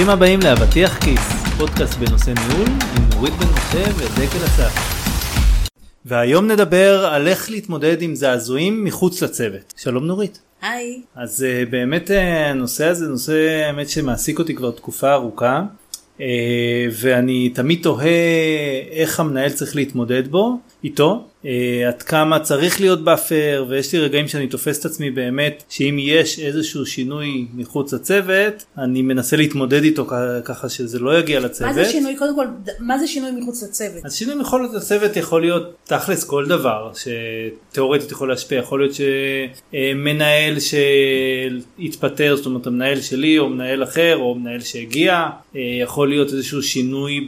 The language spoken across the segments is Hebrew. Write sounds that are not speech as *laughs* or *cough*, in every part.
ברוכים הבאים לאבטיח כיס, פודקאסט בנושא ניהול עם נורית בן משה ודקל אסף. והיום נדבר על איך להתמודד עם זעזועים מחוץ לצוות. שלום נורית. היי. אז uh, באמת uh, הנושא הזה נושא באמת שמעסיק אותי כבר תקופה ארוכה uh, ואני תמיד תוהה איך המנהל צריך להתמודד בו איתו עד כמה צריך להיות buffer ויש לי רגעים שאני תופס את עצמי באמת שאם יש איזשהו שינוי מחוץ לצוות אני מנסה להתמודד איתו ככה שזה לא יגיע לצוות. מה זה שינוי קודם כל מה זה שינוי מחוץ לצוות? אז שינוי מחוץ לצוות יכול להיות תכלס כל דבר שתאורטית יכול להשפיע יכול להיות שמנהל שהתפטר זאת אומרת המנהל שלי או מנהל אחר או מנהל שהגיע יכול להיות איזשהו שינוי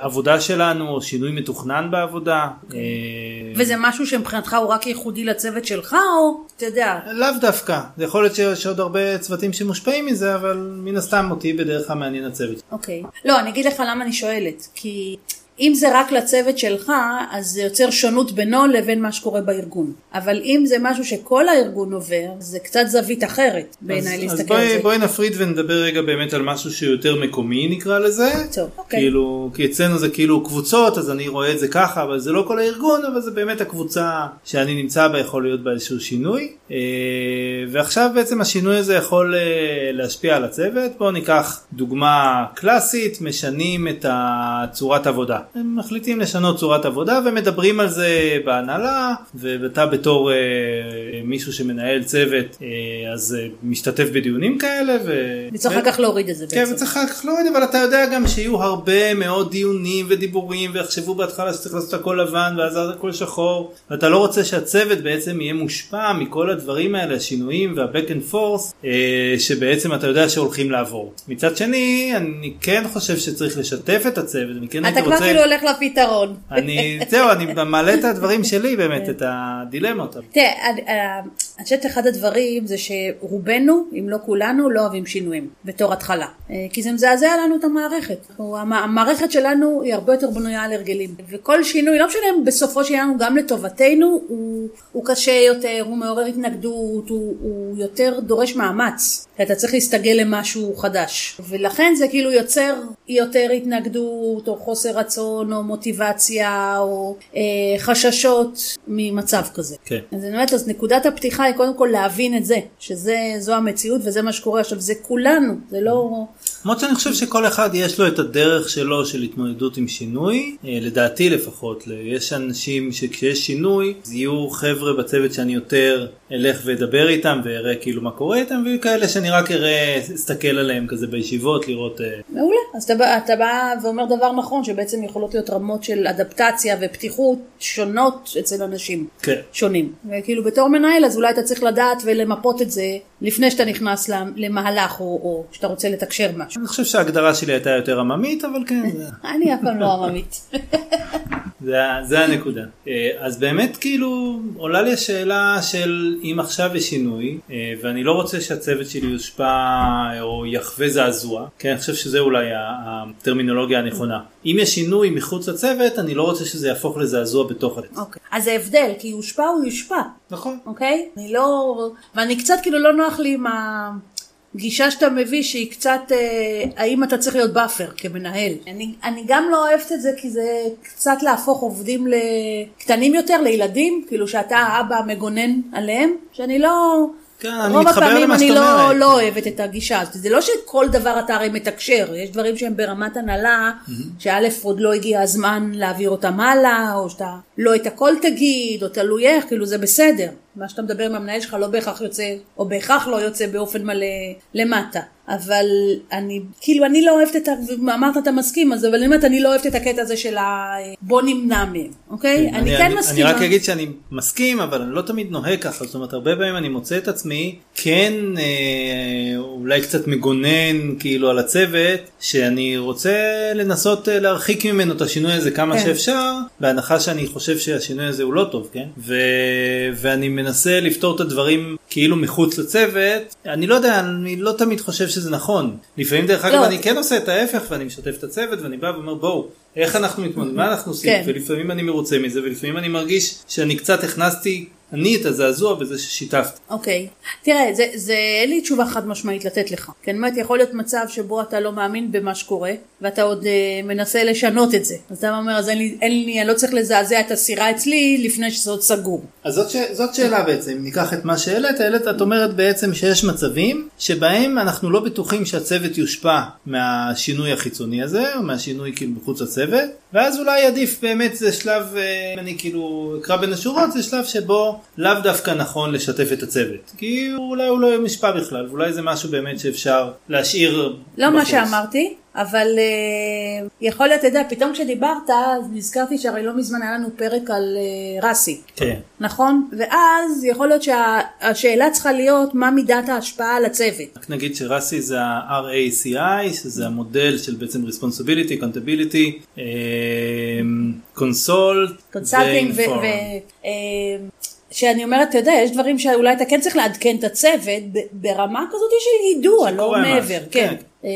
בעבודה שלנו או שינוי מתוכנן בעבודה. אוקיי. אה, וזה משהו שמבחינתך הוא רק ייחודי לצוות שלך או אתה יודע? לאו דווקא, זה יכול להיות שיש עוד הרבה צוותים שמושפעים מזה אבל מן הסתם אותי בדרך כלל מעניין הצוות. אוקיי, לא אני אגיד לך למה אני שואלת כי אם זה רק לצוות שלך, אז זה יוצר שונות בינו לבין מה שקורה בארגון. אבל אם זה משהו שכל הארגון עובר, זה קצת זווית אחרת בעיניי להסתכל על זה. אז בואי נפריד ונדבר רגע באמת על משהו שיותר מקומי נקרא לזה. טוב, אוקיי. כאילו, כי אצלנו זה כאילו קבוצות, אז אני רואה את זה ככה, אבל זה לא כל הארגון, אבל זה באמת הקבוצה שאני נמצא בה יכול להיות בה איזשהו שינוי. אה, ועכשיו בעצם השינוי הזה יכול אה, להשפיע על הצוות. בואו ניקח דוגמה קלאסית, משנים את צורת עבודה. הם מחליטים לשנות צורת עבודה ומדברים על זה בהנהלה ואתה בתור אה, מישהו שמנהל צוות אה, אז אה, משתתף בדיונים כאלה. ו... וצריך אחר כך להוריד את זה כן, בעצם. כן וצריך אחר כך להוריד אבל אתה יודע גם שיהיו הרבה מאוד דיונים ודיבורים ויחשבו בהתחלה שצריך לעשות הכל לבן ואז הכל שחור ואתה לא רוצה שהצוות בעצם יהיה מושפע מכל הדברים האלה השינויים וה-back and forth אה, שבעצם אתה יודע שהולכים לעבור. מצד שני אני כן חושב שצריך לשתף את הצוות אני כן הייתי רוצה. כאילו הולך לפתרון. אני, זהו, אני מעלה את הדברים שלי באמת, את הדילמות. תראה, אני חושבת אחד הדברים זה שרובנו, אם לא כולנו, לא אוהבים שינויים בתור התחלה. אה, כי זה מזעזע לנו את המערכת. המערכת שלנו היא הרבה יותר בנויה על הרגלים. וכל שינוי, לא משנה אם בסופו של יום גם לטובתנו, הוא, הוא קשה יותר, הוא מעורר התנגדות, הוא, הוא יותר דורש מאמץ. אתה צריך להסתגל למשהו חדש. ולכן זה כאילו יוצר יותר התנגדות או חוסר רצון או מוטיבציה או אה, חששות ממצב כזה. כן. אז אני אומרת, אז נקודת הפתיחה היא קודם כל להבין את זה, שזו המציאות וזה מה שקורה עכשיו, זה כולנו, זה לא... למרות שאני חושב שכל אחד יש לו את הדרך שלו של התמודדות עם שינוי, אה, לדעתי לפחות, יש אנשים שכשיש שינוי, אז יהיו חבר'ה בצוות שאני יותר אלך ואדבר איתם ואראה כאילו מה קורה איתם, ויהיו כאלה שאני רק אראה, אסתכל עליהם כזה בישיבות, לראות... אה, מעולה, אז אתה אתה בא ואומר דבר נכון, שבעצם יכולות להיות רמות של אדפטציה ופתיחות שונות אצל אנשים כן. שונים. וכאילו בתור מנהל אז אולי אתה צריך לדעת ולמפות את זה לפני שאתה נכנס למהלך או, או שאתה רוצה לתקשר משהו. אני חושב שההגדרה שלי הייתה יותר עממית, אבל כן. *laughs* אני אף פעם לא עממית. *laughs* זה, זה הנקודה. אה, אז באמת כאילו עולה לי השאלה של אם עכשיו יש שינוי אה, ואני לא רוצה שהצוות שלי יושפע או יחווה זעזוע, כי אני חושב שזה אולי הטרמינולוגיה הנכונה. אם יש שינוי מחוץ לצוות אני לא רוצה שזה יהפוך לזעזוע בתוך הצוות. אוקיי. אז זה הבדל כי יושפע הוא יושפע. נכון. אוקיי? אני לא... ואני קצת כאילו לא נוח לי עם ה... גישה שאתה מביא שהיא קצת, אה, האם אתה צריך להיות buffer כמנהל. אני, אני גם לא אוהבת את זה כי זה קצת להפוך עובדים לקטנים יותר, לילדים, כאילו שאתה האבא המגונן עליהם, שאני לא... כן, אני מתחבר למה שאת אומרת. רוב הפעמים אני לא, לא אוהבת את הגישה הזאת. זה לא שכל דבר אתה הרי מתקשר, יש דברים שהם ברמת הנהלה, mm-hmm. שא' עוד לא הגיע הזמן להעביר אותם הלאה, או שאתה לא את הכל תגיד, או תלוי איך, כאילו זה בסדר. מה שאתה מדבר עם המנהל שלך לא בהכרח יוצא, או בהכרח לא יוצא באופן מלא למטה. אבל אני, כאילו אני לא אוהבת את ה... אמרת אתה מסכים, אז אבל אני אומרת אני לא אוהבת את הקטע הזה של ה... בוא נמנע מהם, אוקיי? כן, אני, אני כן מסכימה. אני רק אגיד שאני מסכים, אבל אני לא תמיד נוהג ככה, זאת אומרת הרבה פעמים אני מוצא את עצמי כן אה, אולי קצת מגונן כאילו על הצוות, שאני רוצה לנסות אה, להרחיק ממנו את השינוי הזה כמה כן. שאפשר, בהנחה שאני חושב שהשינוי הזה הוא לא טוב, כן? ו... ואני מנסה לפתור את הדברים כאילו מחוץ לצוות, אני לא יודע, אני לא תמיד חושב שזה נכון. לפעמים דרך אגב לא. אני כן עושה את ההפך ואני משתף את הצוות ואני בא ואומר בואו, איך אנחנו מתמודדים, מה אנחנו עושים, כן. ולפעמים אני מרוצה מזה ולפעמים אני מרגיש שאני קצת הכנסתי אני את הזעזוע בזה ששיתפתי. אוקיי. תראה, זה, זה, אין לי תשובה חד משמעית לתת לך. כי אני אומרת, יכול להיות מצב שבו אתה לא מאמין במה שקורה, ואתה עוד אה, מנסה לשנות את זה. אז אתה אומר, אז אין לי, אין לי, אני לא צריך לזעזע את הסירה אצלי לפני שזה עוד סגור. אז זאת, ש... זאת שאלה בעצם, אם ניקח את מה שהעלית, העלית, את אומרת בעצם שיש מצבים שבהם אנחנו לא בטוחים שהצוות יושפע מהשינוי החיצוני הזה, או מהשינוי כאילו מחוץ לצוות, ואז אולי עדיף באמת זה שלב, אה, אם אני כאילו אקרא בין השורות, זה שלב שבו לאו דווקא נכון לשתף את הצוות. כי אולי הוא לא מושפע בכלל, ואולי זה משהו באמת שאפשר להשאיר לא מה בחוץ. שאמרתי, אבל uh, יכול להיות, אתה יודע, פתאום כשדיברת, אז נזכרתי שהרי לא מזמן היה לנו פרק על uh, רסי. כן. נכון? ואז יכול להיות שהשאלה צריכה להיות מה מידת ההשפעה על הצוות. רק נגיד ש RACI זה ה-RACI, שזה המודל של בעצם Responsibility, Accountability, Consult, Consulting ו... שאני אומרת, אתה יודע, יש דברים שאולי אתה כן צריך לעדכן את הצוות ברמה כזאת של יידוע, לא מעבר, כן. כן. אה,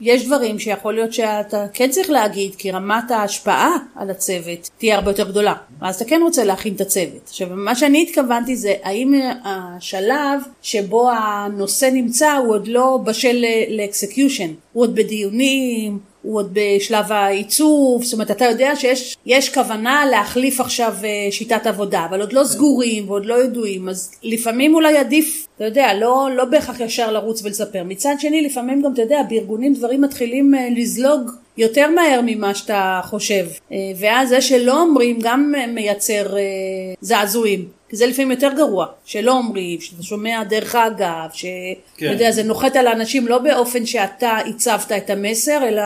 יש דברים שיכול להיות שאתה כן צריך להגיד, כי רמת ההשפעה על הצוות תהיה הרבה יותר גדולה. אז אתה כן רוצה להכין את הצוות. עכשיו, מה שאני התכוונתי זה, האם השלב שבו הנושא נמצא הוא עוד לא בשל לאקסקיושן, הוא עוד בדיונים, הוא עוד בשלב העיצוב, זאת אומרת אתה יודע שיש יש כוונה להחליף עכשיו אה, שיטת עבודה, אבל עוד לא סגורים ועוד לא ידועים, אז לפעמים אולי עדיף, אתה יודע, לא, לא בהכרח ישר לרוץ ולספר. מצד שני, לפעמים גם, אתה יודע, בארגונים דברים מתחילים אה, לזלוג יותר מהר ממה שאתה חושב, אה, ואז זה שלא אומרים גם מייצר זעזועים. כי זה לפעמים יותר גרוע, שלא אומרים, שאתה שומע דרך אגב, שאתה כן. יודע, זה נוחת על האנשים לא באופן שאתה הצבת את המסר, אלא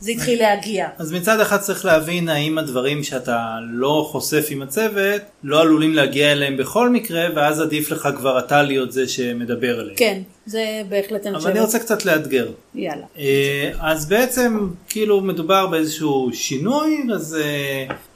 זה התחיל *laughs* להגיע. אז מצד אחד צריך להבין האם הדברים שאתה לא חושף עם הצוות לא עלולים להגיע אליהם בכל מקרה ואז עדיף לך כבר אתה להיות זה שמדבר אליהם. כן, זה בהחלט אני אבל חושבת. אני רוצה קצת לאתגר. יאללה. אה, אז בעצם כאילו מדובר באיזשהו שינוי אז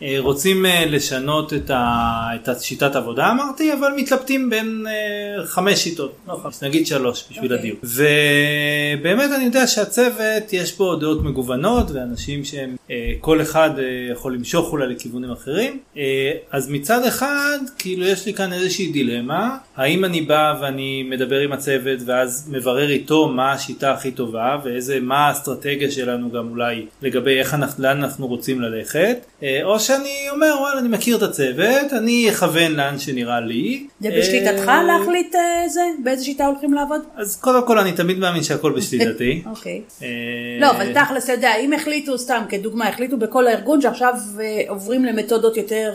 אה, רוצים אה, לשנות את, ה, את השיטת עבודה אמרתי אבל מתלבטים בין אה, חמש שיטות. לא חמש נגיד שלוש בשביל אוקיי. הדיוק. ובאמת אני יודע שהצוות יש בו דעות מגוונות ואנשים שהם אה, כל אחד אה, יכול למשוך אולי לכיוונים אחרים. אה, אז מצד אחד כאילו יש לי כאן איזושהי דילמה. האם אני בא ואני מדבר עם הצוות ואז מברר איתו מה השיטה הכי טובה ואיזה מה האסטרטגיה שלנו גם אולי לגבי איך אנחנו לאן אנחנו רוצים ללכת? אה, או שאני אומר וואלה אני מכיר את הצוות אני אכוון לאן שנראה לי. זה בשליטתך אה, להחליט אה, זה? באיזה שיטה הולכים לעבוד? אז קודם כל אני תמיד מאמין שהכל בשליטתי. *laughs* אוקיי. אה, לא, אבל תכלס, אתה יודע, אם החליטו, סתם כדוגמה, החליטו בכל הארגון שעכשיו עוברים למתודות יותר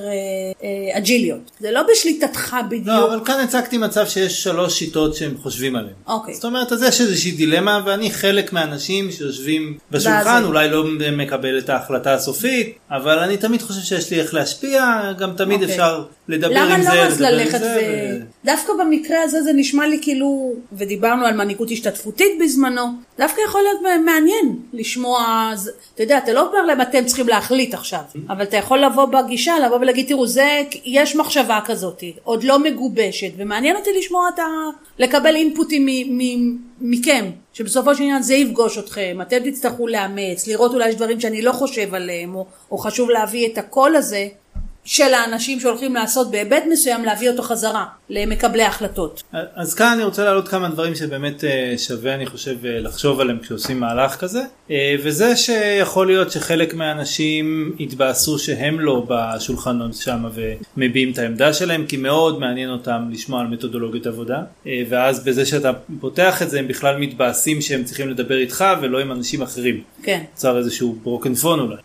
אג'יליות. זה לא בשליטתך בדיוק. לא, אבל כאן הצגתי מצב שיש שלוש שיטות שהם חושבים עליהן. אוקיי. זאת אומרת, אז יש איזושהי דילמה, ואני חלק מהאנשים שיושבים בשולחן. אולי לא מקבל את ההחלטה הסופית, אבל אני תמיד חושב שיש לי איך להשפיע, גם תמיד אוקיי. אפשר לדבר למה עם זה, לא אז לדבר עם ללכת זה. ו... ו- דווקא במקרה הזה זה נשמע לי כאילו, ודיברנו על מנהיגות השתתפותית בזמנו, דווקא יכול להיות מעניין לשמוע, אז- אתה יודע, אתה לא אומר להם אתם צריכים להחליט עכשיו, אבל אתה יכול לבוא בגישה, לבוא ולהגיד, תראו, זה, יש מחשבה כזאת, עוד לא מגובשת, ומעניין אותי לשמוע את ה... לקבל אינפוטים מ- מ- מכם, שבסופו של עניין זה יפגוש אתכם, אתם תצטרכו לאמץ, לראות אולי יש דברים שאני לא חושב עליהם, או, או חשוב להביא את הקול הזה. של האנשים שהולכים לעשות בהיבט מסוים, להביא אותו חזרה למקבלי ההחלטות. אז כאן אני רוצה להעלות כמה דברים שבאמת אה, שווה אני חושב אה, לחשוב עליהם כשעושים מהלך כזה אה, וזה שיכול להיות שחלק מהאנשים יתבאסו שהם לא בשולחנות שם ומביעים את העמדה שלהם כי מאוד מעניין אותם לשמוע על מתודולוגיות עבודה ואז בזה שאתה פותח את זה הם בכלל מתבאסים שהם צריכים לדבר איתך ולא עם אנשים אחרים. כן. נוצר איזשהו ברוקן פון אולי.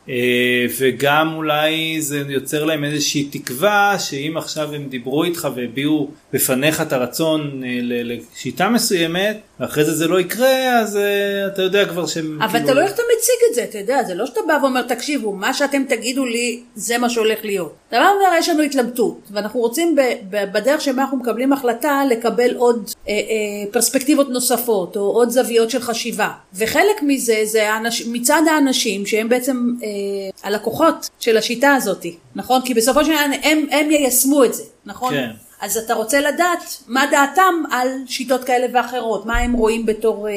וגם אולי זה יוצר להם איזושהי תקווה שאם עכשיו הם דיברו איתך והביעו בפניך את הרצון אה, לשיטה מסוימת ואחרי זה זה לא יקרה אז אה, אתה יודע כבר שהם אבל כאילו- אתה לא איך אתה מציג את זה, אתה יודע, זה לא שאתה בא ואומר, תקשיבו, מה שאתם תגידו לי, זה מה שהולך להיות. אתה בא ואומר, יש לנו התלבטות, ואנחנו רוצים בדרך שבה אנחנו מקבלים החלטה, לקבל עוד פרספקטיבות נוספות, או עוד זוויות של חשיבה. וחלק מזה, זה האנש, מצד האנשים שהם בעצם אה, הלקוחות של השיטה הזאת, נכון? כי בסופו של דבר הם, הם יישמו את זה, נכון? כן. אז אתה רוצה לדעת מה דעתם על שיטות כאלה ואחרות, מה הם רואים בתור uh,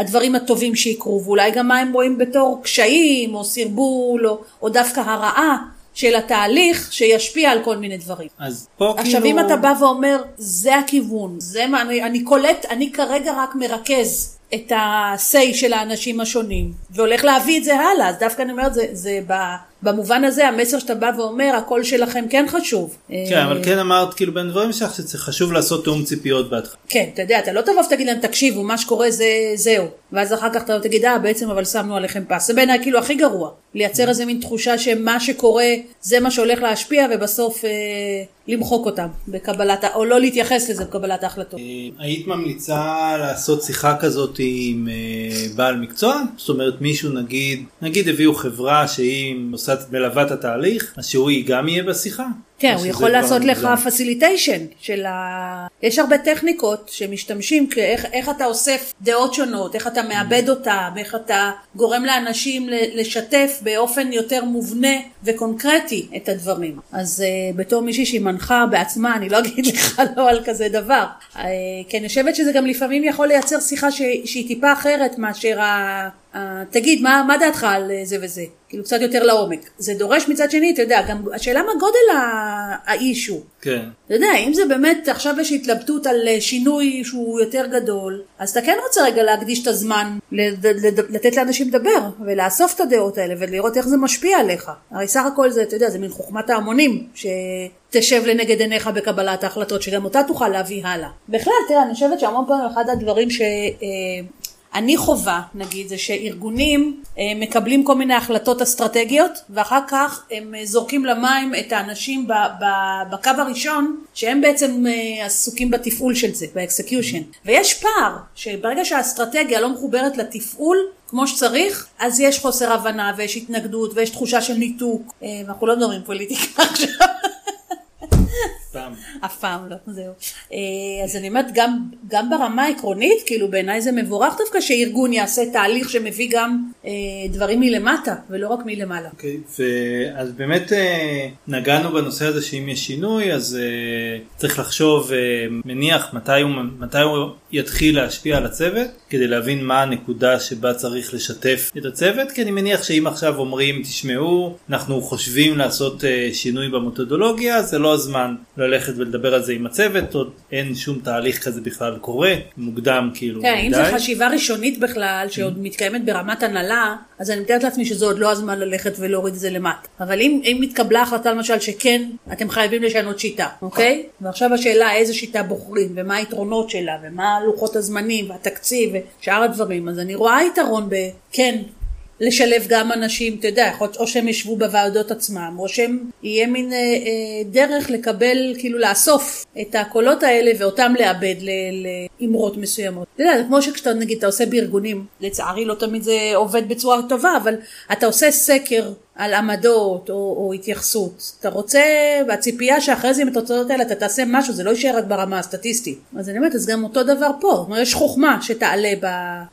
הדברים הטובים שיקרו, ואולי גם מה הם רואים בתור קשיים, או סרבול, או, או דווקא הרעה של התהליך שישפיע על כל מיני דברים. אז פה עכשיו כאילו... אם אתה בא ואומר זה הכיוון, זה מה, אני, אני קולט, אני כרגע רק מרכז את ה-say של האנשים השונים והולך להביא את זה הלאה, אז דווקא אני אומרת זה, זה ב... במובן הזה המסר שאתה בא ואומר הקול שלכם כן חשוב. כן, אבל כן אמרת כאילו בין דברים שלך שזה חשוב לעשות תיאום ציפיות בהתחלה. כן, אתה יודע, אתה לא תבוא ותגיד להם תקשיבו מה שקורה זה זהו, ואז אחר כך אתה תגיד אה בעצם אבל שמנו עליכם פס, זה בעיניי כאילו הכי גרוע, לייצר איזה מין תחושה שמה שקורה זה מה שהולך להשפיע ובסוף אה, למחוק אותם בקבלת, או לא להתייחס לזה בקבלת ההחלטות. אה, היית ממליצה לעשות שיחה כזאת עם אה, בעל מקצוע? זאת אומרת מישהו נגיד, נגיד הביאו חברה שהיא מלווה את התהליך, אז שהוא גם יהיה בשיחה? כן, הוא יכול לעשות לך מוגזם? פסיליטיישן של ה... יש הרבה טכניקות שמשתמשים, איך, איך אתה אוסף דעות שונות, איך אתה מאבד אותם, איך אתה גורם לאנשים לשתף באופן יותר מובנה וקונקרטי את הדברים. אז uh, בתור מישהי שהיא מנחה בעצמה, אני לא אגיד *laughs* לך לא על כזה דבר. Uh, כי אני חושבת שזה גם לפעמים יכול לייצר שיחה ש... שהיא טיפה אחרת מאשר ה... Uh, תגיד, מה, מה דעתך על אה, זה וזה? כאילו קצת יותר לעומק. זה דורש מצד שני, אתה יודע, גם השאלה מה גודל האישו. כן. אתה יודע, אם זה באמת, עכשיו יש התלבטות על אה, שינוי שהוא יותר גדול, אז אתה כן רוצה רגע להקדיש את הזמן, לתת לאנשים לדבר, ולאסוף את הדעות האלה, ולראות איך זה משפיע עליך. הרי סך הכל זה, אתה יודע, זה מין חוכמת ההמונים, שתשב לנגד עיניך בקבלת ההחלטות, שגם אותה תוכל להביא הלאה. בכלל, תראה, אני חושבת שהמון פעמים אחד הדברים ש... אני חווה, נגיד, זה שארגונים אה, מקבלים כל מיני החלטות אסטרטגיות, ואחר כך הם אה, זורקים למים את האנשים בקו הראשון, שהם בעצם אה, עסוקים בתפעול של זה, ב execution. ויש פער, שברגע שהאסטרטגיה לא מחוברת לתפעול, כמו שצריך, אז יש חוסר הבנה ויש התנגדות ויש תחושה של ניתוק. אנחנו לא מדברים פוליטיקה *laughs* עכשיו. סתם. אף פעם לא, זהו. אה, אז אני אומרת, גם, גם ברמה העקרונית, כאילו בעיניי זה מבורך דווקא שארגון יעשה תהליך שמביא גם אה, דברים מלמטה, ולא רק מלמעלה. אוקיי, אז באמת אה, נגענו בנושא הזה שאם יש שינוי אז אה, צריך לחשוב, אה, מניח מתי הוא, מתי הוא יתחיל להשפיע על הצוות כדי להבין מה הנקודה שבה צריך לשתף את הצוות כי אני מניח שאם עכשיו אומרים תשמעו אנחנו חושבים לעשות אה, שינוי במתודולוגיה זה לא הזמן לא ללכת ולדבר על זה עם הצוות, עוד אין שום תהליך כזה בכלל קורה, מוקדם כאילו כן, אם מדי. זו חשיבה ראשונית בכלל, שעוד מתקיימת ברמת הנהלה, אז אני מתארת לעצמי שזה עוד לא הזמן ללכת ולהוריד את זה למטה. אבל אם, אם מתקבלה החלטה למשל שכן, אתם חייבים לשנות שיטה, אוקיי? ועכשיו השאלה איזה שיטה בוחרים, ומה היתרונות שלה, ומה לוחות הזמנים, והתקציב, ושאר הדברים, אז אני רואה יתרון בכן. לשלב גם אנשים, אתה יודע, או שהם ישבו בוועדות עצמם, או שהם יהיה מין אה, אה, דרך לקבל, כאילו לאסוף את הקולות האלה ואותם לאבד לאמרות מסוימות. אתה יודע, זה כמו שכשאתה נגיד, אתה עושה בארגונים, לצערי לא תמיד זה עובד בצורה טובה, אבל אתה עושה סקר על עמדות או, או התייחסות. אתה רוצה, והציפייה שאחרי זה עם התוצאות האלה אתה תעשה משהו, זה לא יישאר רק ברמה הסטטיסטית. אז אני אומרת, אז גם אותו דבר פה. אומרת, יש חוכמה שתעלה ב...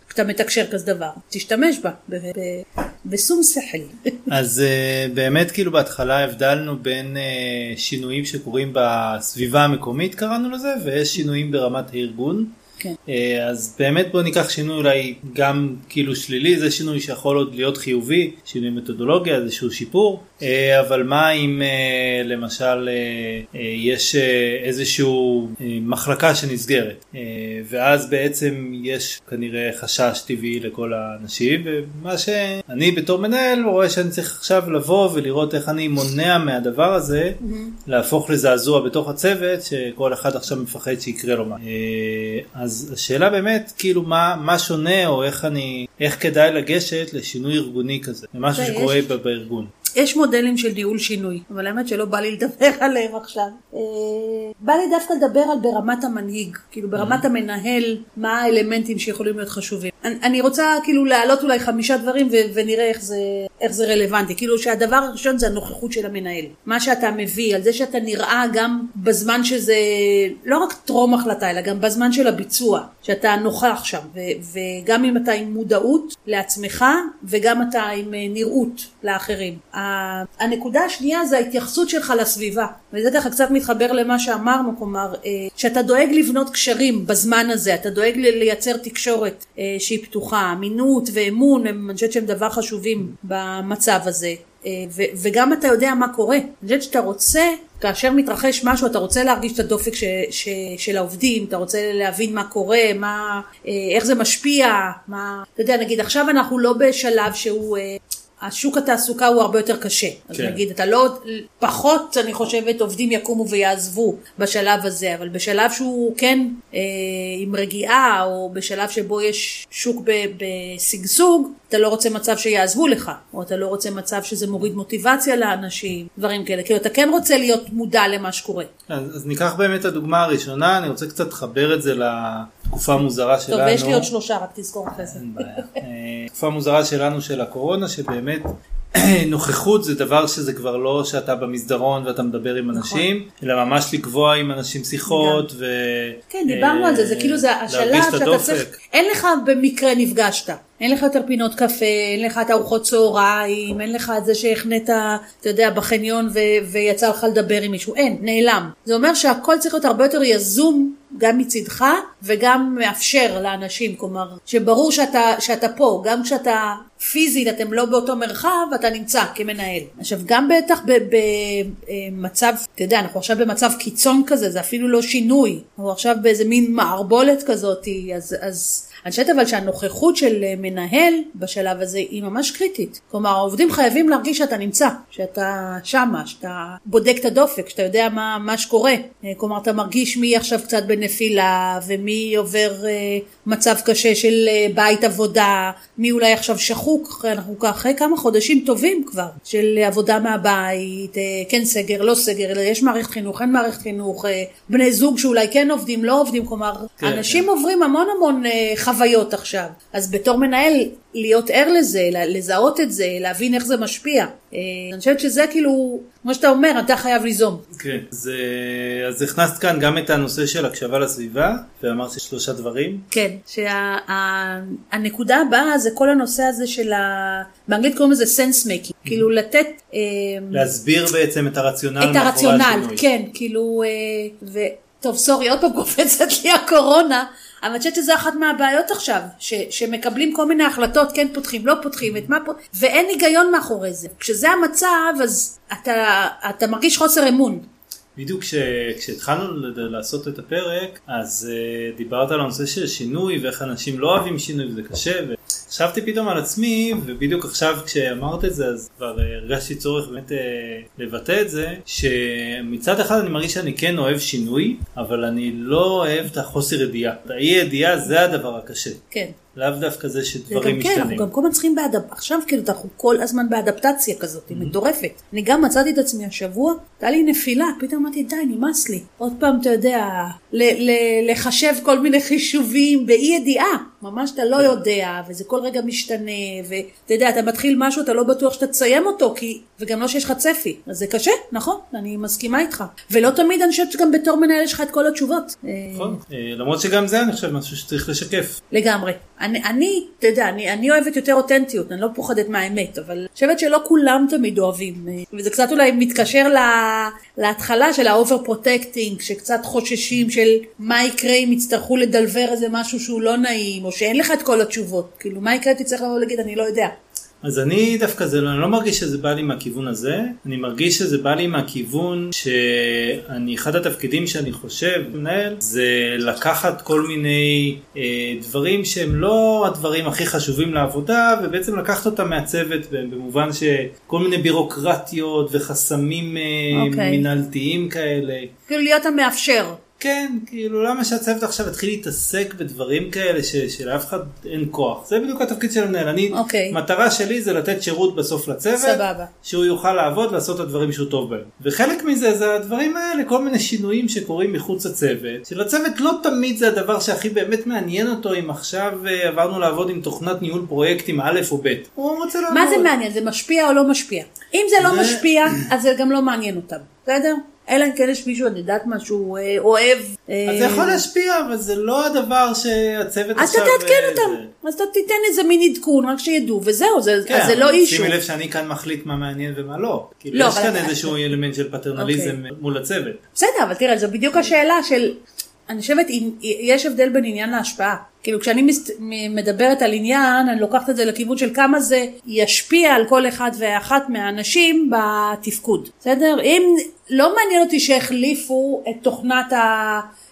כשאתה מתקשר כזה דבר. תשתמש בה, ב- ב- בשום שכל. *laughs* אז uh, באמת כאילו בהתחלה הבדלנו בין uh, שינויים שקורים בסביבה המקומית קראנו לזה ויש שינויים ברמת הארגון. כן. אה, אז באמת בוא ניקח שינוי אולי גם כאילו שלילי זה שינוי שיכול עוד להיות חיובי שינוי מתודולוגיה איזשהו שיפור אבל מה אם אה, למשל אה, אה, יש אה, אה, מחלקה שנסגרת אה, ואז בעצם יש כנראה חשש טבעי לכל האנשים ומה שאני בתור מנהל רואה שאני צריך עכשיו לבוא ולראות איך אני מונע מהדבר הזה להפוך לזעזוע בתוך הצוות שכל אחד עכשיו מפחד שיקרה לו מה. אה, אז השאלה באמת כאילו מה, מה שונה או איך אני, איך כדאי לגשת לשינוי ארגוני כזה, למשהו שקורה יש- בארגון. יש מודלים של ניהול שינוי, אבל האמת שלא בא לי לדבר *laughs* עליהם עכשיו. אה, בא לי דווקא לדבר על ברמת המנהיג, כאילו ברמת המנהל, מה האלמנטים שיכולים להיות חשובים. אני, אני רוצה כאילו להעלות אולי חמישה דברים ו- ונראה איך זה, איך זה רלוונטי. כאילו שהדבר הראשון זה הנוכחות של המנהל. מה שאתה מביא, על זה שאתה נראה גם בזמן שזה לא רק טרום החלטה, אלא גם בזמן של הביצוע, שאתה נוכח שם, ו- וגם אם אתה עם מודעות לעצמך, וגם אתה עם אה, נראות לאחרים. הנקודה השנייה זה ההתייחסות שלך לסביבה, וזה ככה קצת מתחבר למה שאמרנו, כלומר, אה, שאתה דואג לבנות קשרים בזמן הזה, אתה דואג לייצר תקשורת אה, שהיא פתוחה, אמינות ואמון, אני חושבת שהם דבר חשובים במצב הזה. אה, וגם אתה יודע מה קורה. אני חושבת שאתה רוצה, כאשר מתרחש משהו, אתה רוצה להרגיש את הדופק ש- ש- של העובדים, אתה רוצה להבין מה קורה, מה, איך זה משפיע, מה, אתה יודע, נגיד עכשיו אנחנו לא בשלב שהוא... השוק התעסוקה הוא הרבה יותר קשה. אז כן. נגיד, אתה לא, פחות, אני חושבת, עובדים יקומו ויעזבו בשלב הזה, אבל בשלב שהוא כן אה, עם רגיעה, או בשלב שבו יש שוק בשגשוג, אתה לא רוצה מצב שיעזבו לך, או אתה לא רוצה מצב שזה מוריד מוטיבציה לאנשים, דברים כאלה. כאילו, אתה כן רוצה להיות מודע למה שקורה. אז, אז ניקח באמת את הדוגמה הראשונה, אני רוצה קצת לחבר את זה לתקופה המוזרה שלנו. טוב, ויש לי עוד שלושה, רק תזכור אחרי זה. אין בעיה. אה, תקופה מוזרה שלנו של הקורונה, שבאמת נוכחות זה דבר שזה כבר לא שאתה במסדרון ואתה מדבר עם אנשים, אלא ממש לקבוע עם אנשים שיחות ו... כן, דיברנו על זה, זה כאילו זה את שאתה. צריך, אין לך במקרה נפגשת, אין לך יותר פינות קפה, אין לך את ארוחות צהריים, אין לך את זה שהחנית, אתה יודע, בחניון ו- ויצא לך לדבר עם מישהו, אין, נעלם. זה אומר שהכל צריך להיות הרבה יותר יזום. גם מצידך וגם מאפשר לאנשים, כלומר, שברור שאתה, שאתה פה, גם כשאתה פיזית, אתם לא באותו מרחב, אתה נמצא כמנהל. עכשיו, גם בטח במצב, אתה יודע, אנחנו עכשיו במצב קיצון כזה, זה אפילו לא שינוי, אנחנו עכשיו באיזה מין מערבולת כזאת, אז, אז אני חושבת אבל שהנוכחות של מנהל בשלב הזה היא ממש קריטית. כלומר, העובדים חייבים להרגיש שאתה נמצא, שאתה שמה, שאתה בודק את הדופק, שאתה יודע מה, מה שקורה. כלומר, אתה מרגיש מי עכשיו קצת בנפילה, ומי עובר אה, מצב קשה של אה, בית עבודה, מי אולי עכשיו שחוק, אנחנו אחרי כמה חודשים טובים כבר, של עבודה מהבית, אה, כן סגר, לא סגר, אלא יש מערכת חינוך, אין מערכת חינוך, אה, בני זוג שאולי כן עובדים, לא עובדים, כלומר, כן, אנשים כן. עוברים המון המון אה, חוויות עכשיו. אז בתור מנהל, להיות ער לזה, לזהות את זה, להבין איך זה משפיע. אה, אני חושבת שזה כאילו, כמו שאתה אומר, אתה חייב ליזום. כן, זה, אז הכנסת כאן גם את הנושא של הקשבה לסביבה, ואמרת שלושה דברים. כן, שהנקודה הבאה זה כל הנושא הזה של ה... באנגלית קוראים לזה sense making, כאילו לתת... אה, להסביר בעצם את הרציונל את הרציונל. כן, כאילו, אה, ו... טוב, סורי, עוד פעם קופצת לי הקורונה, אני חושבת שזו אחת מהבעיות עכשיו, ש, שמקבלים כל מיני החלטות, כן פותחים, לא פותחים, את מה פה, ואין היגיון מאחורי זה. כשזה המצב, אז אתה, אתה מרגיש חוסר אמון. בדיוק כש, כשהתחלנו לעשות את הפרק, אז uh, דיברת על הנושא של שינוי ואיך אנשים לא אוהבים שינוי וזה קשה, וחשבתי פתאום על עצמי, ובדיוק עכשיו כשאמרת את זה, אז כבר הרגשתי צורך באמת uh, לבטא את זה, שמצד אחד אני מרגיש שאני כן אוהב שינוי, אבל אני לא אוהב את החוסר ידיעה. האי ידיעה זה הדבר הקשה. כן. לאו דווקא זה שדברים גם כן, אנחנו משתנים. גם כל הזמן צריכים באדפ... עכשיו כאילו אנחנו כל הזמן באדפטציה כזאת, היא מטורפת. אני גם מצאתי את עצמי השבוע, הייתה לי נפילה, פתאום אמרתי די נמאס לי. עוד פעם אתה יודע, ל- ל- לחשב כל מיני חישובים באי ידיעה, ממש אתה לא יודע, וזה כל רגע משתנה, ואתה יודע, אתה מתחיל משהו, אתה לא בטוח שאתה תסיים אותו, כי... וגם לא שיש לך צפי. אז זה קשה, נכון, אני מסכימה איתך. ולא תמיד אני חושבת שגם בתור מנהל יש לך את כל התשובות. נכון, אה, למרות שגם זה אני חושב משהו שצריך לשקף. לגמרי. אני, אני, אתה יודע, אני, אני אוהבת יותר אותנטיות, אני לא פוחדת מהאמת, אבל אני חושבת שלא כולם תמיד אוהבים. אה, וזה קצת אולי מתקשר לה, להתחלה של ה over protecting, שקצת חוששים של מה יקרה אם יצטרכו לדלבר איזה משהו שהוא לא נעים, או שאין לך את כל התשובות. כאילו, מה יקרה תצטרך לבוא ולהגיד, אני לא יודע. אז אני דווקא זה, אני לא מרגיש שזה בא לי מהכיוון הזה, אני מרגיש שזה בא לי מהכיוון שאני, אחד התפקידים שאני חושב, מנהל, זה לקחת כל מיני אה, דברים שהם לא הדברים הכי חשובים לעבודה, ובעצם לקחת אותם מהצוות במובן שכל מיני בירוקרטיות וחסמים אה, אוקיי. מנהלתיים כאלה. כאילו, להיות המאפשר. כן, כאילו למה שהצוות עכשיו יתחיל להתעסק בדברים כאלה ש, שלאף אחד אין כוח. זה בדיוק התפקיד של המנהל. אני, אוקיי. מטרה שלי זה לתת שירות בסוף לצוות, סבבה. שהוא יוכל לעבוד ולעשות את הדברים שהוא טוב בהם. וחלק מזה זה הדברים האלה, כל מיני שינויים שקורים מחוץ לצוות, שלצוות לא תמיד זה הדבר שהכי באמת מעניין אותו אם עכשיו אה, עברנו לעבוד עם תוכנת ניהול פרויקטים א' או ב'. הוא רוצה לעבוד. מה זה מעניין? זה משפיע או לא משפיע? אם זה לא זה- משפיע, אז זה גם לא מעניין אותם, בסדר? אלא אם כן יש מישהו, אני יודעת מה שהוא אה, אוהב. אה, אז זה יכול להשפיע, אבל זה לא הדבר שהצוות אז אתה עכשיו... תעדכן אה, אותם, זה- אז אתה תיתן איזה מין עדכון, רק שידעו, וזהו, זה, כן, אז זה לא אישו. שימי לב שאני כאן מחליט מה מעניין ומה לא. כאילו לא, יש אבל- כאן איזשהו אלמנט של פטרנליזם אוקיי. מול הצוות. בסדר, אבל תראה, זו בדיוק השאלה של... אני חושבת, יש הבדל בין עניין להשפעה. כאילו כשאני מס- מדברת על עניין, אני לוקחת את זה לכיוון של כמה זה ישפיע על כל אחד ואחת מהאנשים בתפקוד. בסדר? אם לא מעניין אותי שהחליפו את תוכנת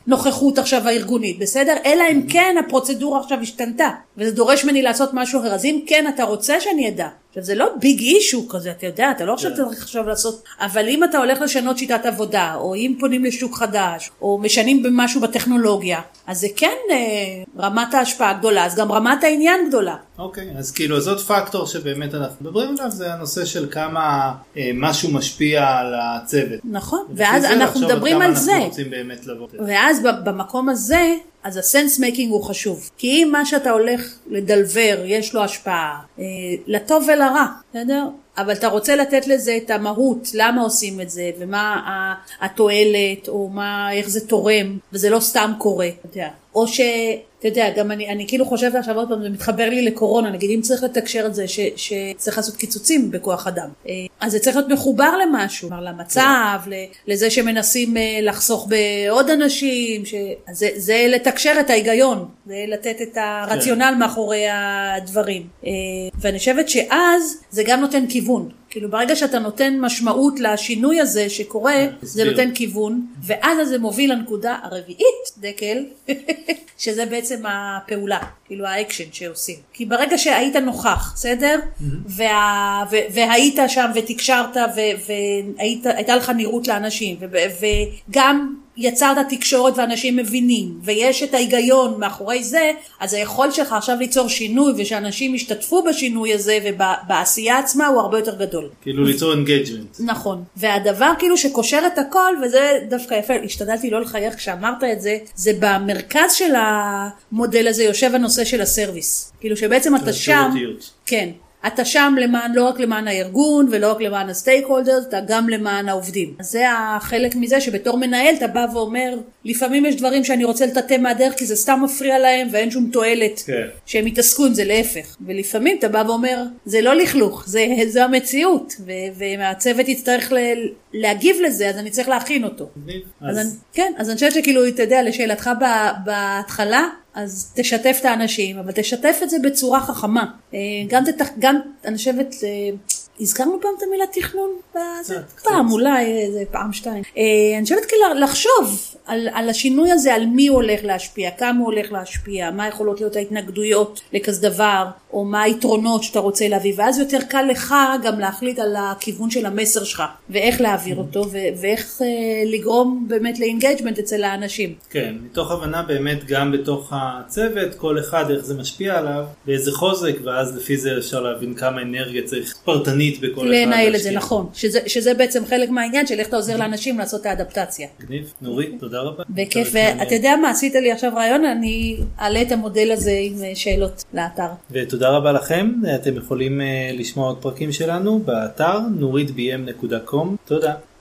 הנוכחות עכשיו הארגונית, בסדר? אלא אם כן הפרוצדורה עכשיו השתנתה, וזה דורש ממני לעשות משהו אחר. אז אם כן אתה רוצה שאני אדע. עכשיו זה לא ביג אישו כזה, אתה יודע, אתה לא עכשיו צריך עכשיו לעשות, אבל אם אתה הולך לשנות שיטת עבודה, או אם פונים לשוק חדש, או משנים במשהו בטכנולוגיה, אז זה כן אה, רמת ההשפעה גדולה, אז גם רמת העניין גדולה. אוקיי, אז כאילו אז עוד פקטור שבאמת אנחנו מדברים עליו זה הנושא של כמה אה, משהו משפיע על הצוות. נכון, ואז אנחנו מדברים על זה. ואז במקום הזה, אז ה sense making הוא חשוב. כי אם מה שאתה הולך לדלבר, יש לו השפעה, אה, לטוב ולרע, בסדר? אבל אתה רוצה לתת לזה את המהות, למה עושים את זה, ומה התועלת, או מה, איך זה תורם, וזה לא סתם קורה, אתה יודע. או ש... אתה יודע, גם אני, אני כאילו חושבת עכשיו עוד פעם, זה מתחבר לי לקורונה, נגיד אם צריך לתקשר את זה, ש, שצריך לעשות קיצוצים בכוח אדם, אה, אז זה צריך להיות מחובר למשהו, כלומר למצב, ל- לזה שמנסים אה, לחסוך בעוד אנשים, ש... זה, זה לתקשר את ההיגיון, זה לתת את הרציונל מאחורי הדברים. אה, ואני חושבת שאז זה גם נותן כיוון. bun. כאילו ברגע שאתה נותן משמעות לשינוי הזה שקורה, זה הסביר. נותן כיוון, ואז זה מוביל לנקודה הרביעית, דקל, *laughs* שזה בעצם הפעולה, כאילו האקשן שעושים. כי ברגע שהיית נוכח, בסדר? וה, ו, והיית שם ותקשרת והייתה לך נראות לאנשים, ו, וגם יצרת תקשורת ואנשים מבינים, ויש את ההיגיון מאחורי זה, אז היכולת שלך עכשיו ליצור שינוי ושאנשים ישתתפו בשינוי הזה ובעשייה עצמה הוא הרבה יותר גדול. כאילו ליצור engagement. נכון, והדבר כאילו שקושר את הכל, וזה דווקא יפה, השתדלתי לא לחייך כשאמרת את זה, זה במרכז של המודל הזה יושב הנושא של ה service. כאילו שבעצם אתה שם. כן, אתה שם למען, לא רק למען הארגון ולא רק למען ה stakeholders, אתה גם למען העובדים. אז זה החלק מזה שבתור מנהל אתה בא ואומר, לפעמים יש דברים שאני רוצה לטאטא מהדרך כי זה סתם מפריע להם ואין שום תועלת כן. שהם יתעסקו עם זה להפך. ולפעמים אתה בא ואומר, זה לא לכלוך, זה, זו המציאות, ו- והצוות יצטרך ל- להגיב לזה, אז אני צריך להכין אותו. אז, אז אני, כן, אז אני חושבת שכאילו, אתה יודע, לשאלתך בהתחלה, אז תשתף את האנשים, אבל תשתף את זה בצורה חכמה. אה, גם, תתח, גם אני חושבת, אה, הזכרנו פעם את המילה תכנון? קצת. פעם, אולי איזה פעם שתיים. אה, אני חושבת כאילו לחשוב על, על השינוי הזה, על מי הוא הולך להשפיע, כמה הוא הולך להשפיע, מה יכולות להיות ההתנגדויות לכזה דבר, או מה היתרונות שאתה רוצה להביא, ואז יותר קל לך גם להחליט על הכיוון של המסר שלך, ואיך להעביר אותו, ו- ואיך אה, לגרום באמת ל engagement אצל האנשים. כן, מתוך הבנה באמת גם בתוך הצוות, כל אחד איך זה משפיע עליו, באיזה חוזק, ואז לפי זה אפשר להבין כמה אנרגיה צריך פרטנית בכל אחד. לנהל את זה. נכון. שזה, שזה בעצם חלק מהעניין של איך אתה עוזר לאנשים לעשות את האדפטציה. מגניב, נורית, תודה רבה. בכיף. ואתה יודע מה, עשית לי עכשיו רעיון, אני אעלה את המודל הזה עם אה, שאלות לאתר. ותודה רבה לכם, אתם יכולים אה, לשמוע עוד פרקים שלנו באתר nuritbm.com, תודה.